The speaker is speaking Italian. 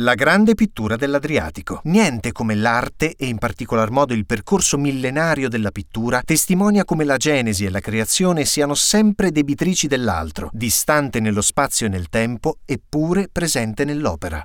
La grande pittura dell'Adriatico. Niente come l'arte e in particolar modo il percorso millenario della pittura testimonia come la genesi e la creazione siano sempre debitrici dell'altro, distante nello spazio e nel tempo eppure presente nell'opera.